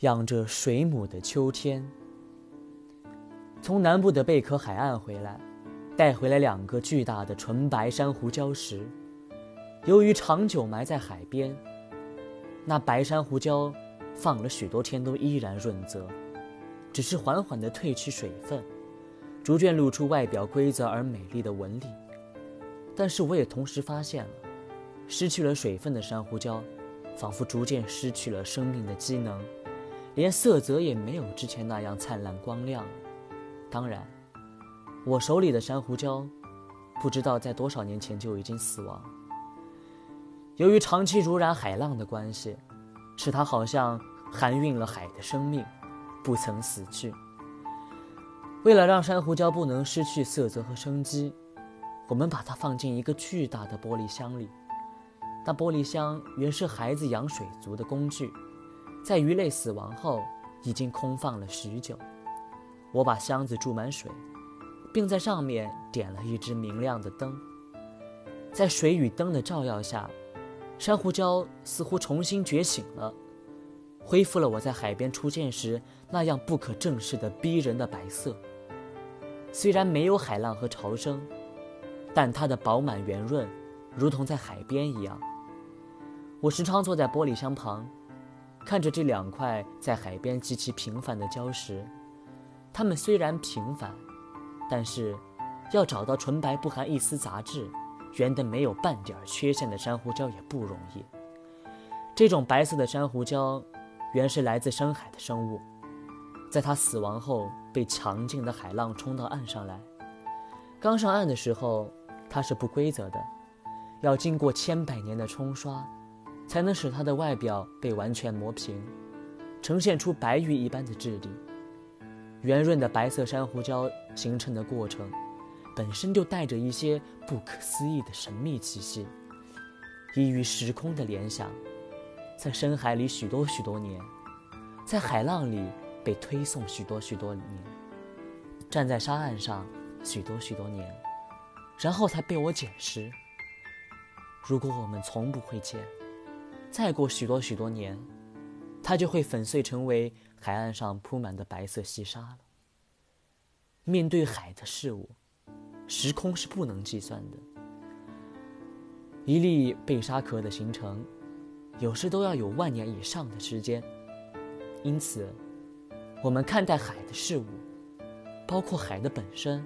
养着水母的秋天。从南部的贝壳海岸回来，带回来两个巨大的纯白珊瑚礁石。由于长久埋在海边，那白珊瑚礁放了许多天都依然润泽，只是缓缓地褪去水分，逐渐露出外表规则而美丽的纹理。但是我也同时发现了，失去了水分的珊瑚礁，仿佛逐渐失去了生命的机能。连色泽也没有之前那样灿烂光亮。当然，我手里的珊瑚礁，不知道在多少年前就已经死亡。由于长期濡染海浪的关系，使它好像含蕴了海的生命，不曾死去。为了让珊瑚礁不能失去色泽和生机，我们把它放进一个巨大的玻璃箱里。那玻璃箱原是孩子养水族的工具。在鱼类死亡后，已经空放了许久。我把箱子注满水，并在上面点了一只明亮的灯。在水与灯的照耀下，珊瑚礁似乎重新觉醒了，恢复了我在海边出现时那样不可正视的逼人的白色。虽然没有海浪和潮声，但它的饱满圆润，如同在海边一样。我时常坐在玻璃箱旁。看着这两块在海边极其平凡的礁石，它们虽然平凡，但是要找到纯白不含一丝杂质、圆的没有半点缺陷的珊瑚礁也不容易。这种白色的珊瑚礁，原是来自深海的生物，在它死亡后被强劲的海浪冲到岸上来。刚上岸的时候，它是不规则的，要经过千百年的冲刷。才能使它的外表被完全磨平，呈现出白玉一般的质地。圆润的白色珊瑚礁形成的过程，本身就带着一些不可思议的神秘气息，异于时空的联想。在深海里许多许多年，在海浪里被推送许多许多年，站在沙岸上许多许多年，然后才被我捡拾。如果我们从不会见。再过许多许多年，它就会粉碎成为海岸上铺满的白色细沙了。面对海的事物，时空是不能计算的。一粒贝沙壳的形成，有时都要有万年以上的时间。因此，我们看待海的事物，包括海的本身、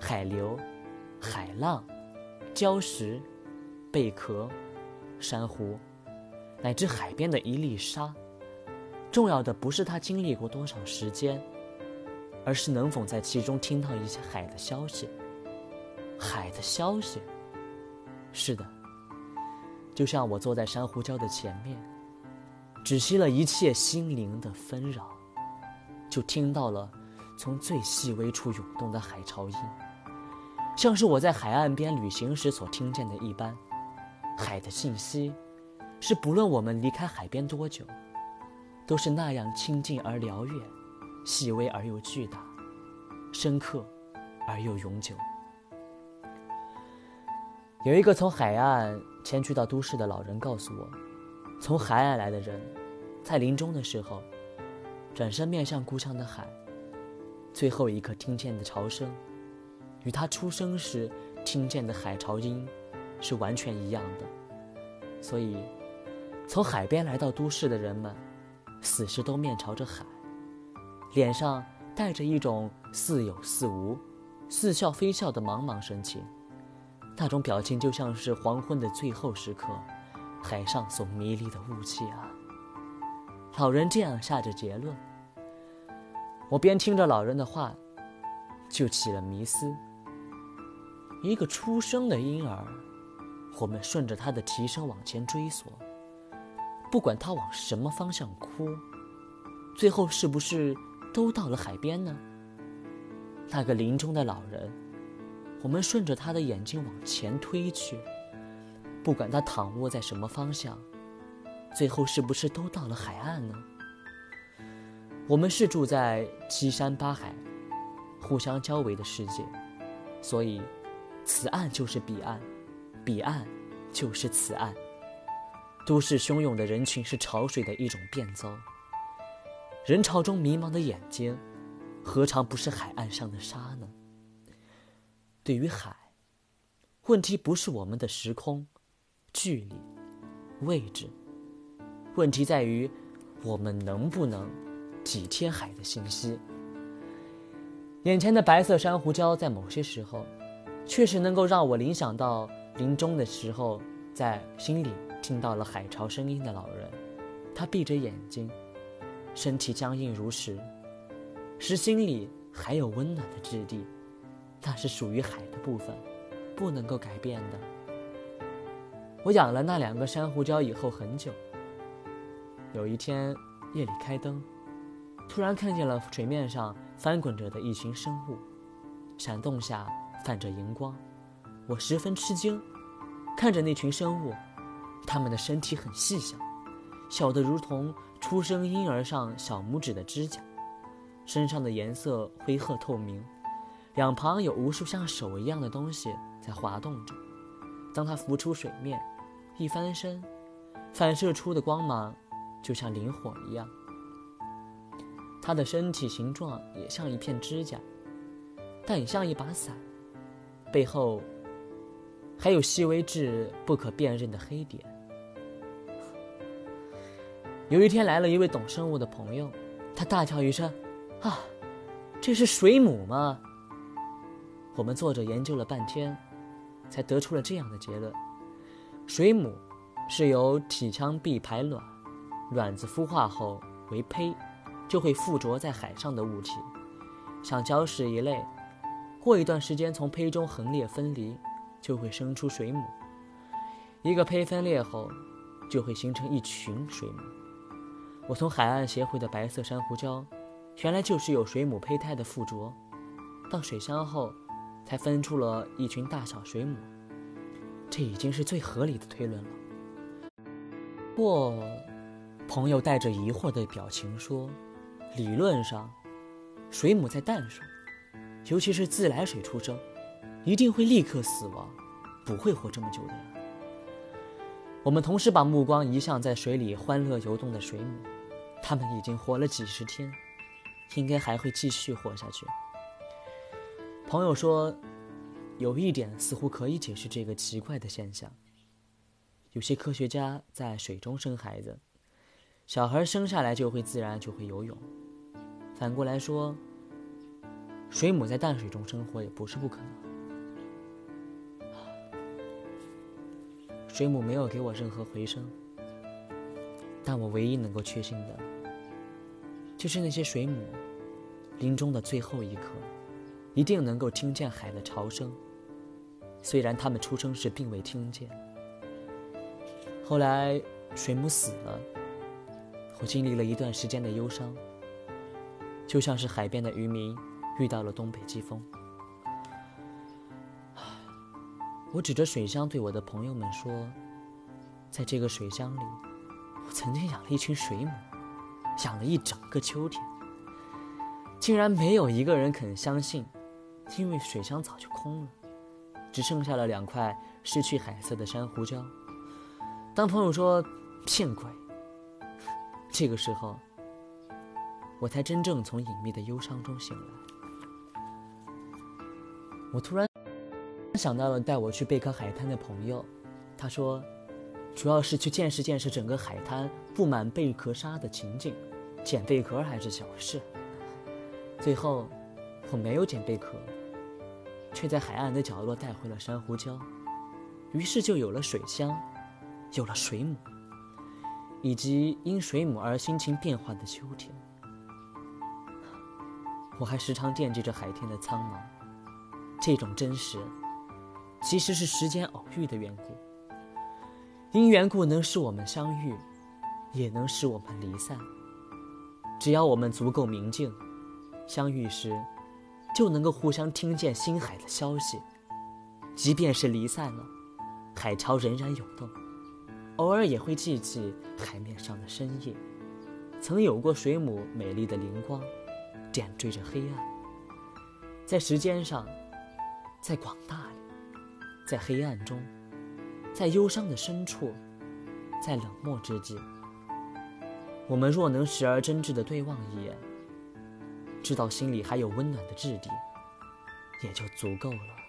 海流、海浪、礁石、贝壳、珊瑚。乃至海边的一粒沙，重要的不是它经历过多少时间，而是能否在其中听到一些海的消息。海的消息，是的，就像我坐在珊瑚礁的前面，止息了一切心灵的纷扰，就听到了从最细微处涌动的海潮音，像是我在海岸边旅行时所听见的一般，海的信息。是不论我们离开海边多久，都是那样亲近而辽远，细微而又巨大，深刻而又永久。有一个从海岸迁去到都市的老人告诉我，从海岸来的人，在临终的时候，转身面向故乡的海，最后一刻听见的潮声，与他出生时听见的海潮音，是完全一样的。所以。从海边来到都市的人们，死时都面朝着海，脸上带着一种似有似无、似笑非笑的茫茫神情。那种表情就像是黄昏的最后时刻，海上所迷离的雾气啊。老人这样下着结论。我边听着老人的话，就起了迷思。一个出生的婴儿，我们顺着他的啼声往前追索。不管他往什么方向哭，最后是不是都到了海边呢？那个林中的老人，我们顺着他的眼睛往前推去，不管他躺卧在什么方向，最后是不是都到了海岸呢？我们是住在七山八海、互相交围的世界，所以此岸就是彼岸，彼岸就是此岸。都市汹涌的人群是潮水的一种变奏，人潮中迷茫的眼睛，何尝不是海岸上的沙呢？对于海，问题不是我们的时空、距离、位置，问题在于我们能不能体贴海的信息。眼前的白色珊瑚礁，在某些时候，确实能够让我联想到临终的时候，在心里听到了海潮声音的老人。他闭着眼睛，身体僵硬如石，石心里还有温暖的质地，那是属于海的部分，不能够改变的。我养了那两个珊瑚礁以后很久，有一天夜里开灯，突然看见了水面上翻滚着的一群生物，闪动下泛着荧光，我十分吃惊，看着那群生物，它们的身体很细小。小的如同出生婴儿上小拇指的指甲，身上的颜色灰褐透明，两旁有无数像手一样的东西在滑动着。当它浮出水面，一翻身，反射出的光芒就像磷火一样。它的身体形状也像一片指甲，但也像一把伞，背后还有细微至不可辨认的黑点。有一天来了一位懂生物的朋友，他大叫一声：“啊，这是水母吗？”我们坐着研究了半天，才得出了这样的结论：水母是由体腔壁排卵，卵子孵化后为胚，就会附着在海上的物体，像礁石一类。过一段时间从胚中横裂分离，就会生出水母。一个胚分裂后，就会形成一群水母。我从海岸携回的白色珊瑚礁，原来就是有水母胚胎的附着。到水箱后，才分出了一群大小水母。这已经是最合理的推论了。不，朋友带着疑惑的表情说：“理论上，水母在淡水，尤其是自来水出生，一定会立刻死亡，不会活这么久的。”我们同时把目光移向在水里欢乐游动的水母，它们已经活了几十天，应该还会继续活下去。朋友说，有一点似乎可以解释这个奇怪的现象：有些科学家在水中生孩子，小孩生下来就会自然就会游泳；反过来说，水母在淡水中生活也不是不可能。水母没有给我任何回声，但我唯一能够确信的，就是那些水母临终的最后一刻，一定能够听见海的潮声。虽然它们出生时并未听见。后来水母死了，我经历了一段时间的忧伤，就像是海边的渔民遇到了东北季风。我指着水箱对我的朋友们说：“在这个水箱里，我曾经养了一群水母，养了一整个秋天。竟然没有一个人肯相信，因为水箱早就空了，只剩下了两块失去海色的珊瑚礁。当朋友说骗鬼，这个时候，我才真正从隐秘的忧伤中醒来。我突然。”想到了带我去贝壳海滩的朋友，他说，主要是去见识见识整个海滩布满贝壳沙的情景，捡贝壳还是小事。最后，我没有捡贝壳，却在海岸的角落带回了珊瑚礁，于是就有了水乡，有了水母，以及因水母而心情变化的秋天。我还时常惦记着海天的苍茫，这种真实。其实是时间偶遇的缘故，因缘故能使我们相遇，也能使我们离散。只要我们足够明净，相遇时就能够互相听见星海的消息。即便是离散了，海潮仍然涌动，偶尔也会记起海面上的深夜，曾有过水母美丽的灵光，点缀着黑暗。在时间上，在广大里。在黑暗中，在忧伤的深处，在冷漠之际，我们若能时而真挚的对望一眼，知道心里还有温暖的质地，也就足够了。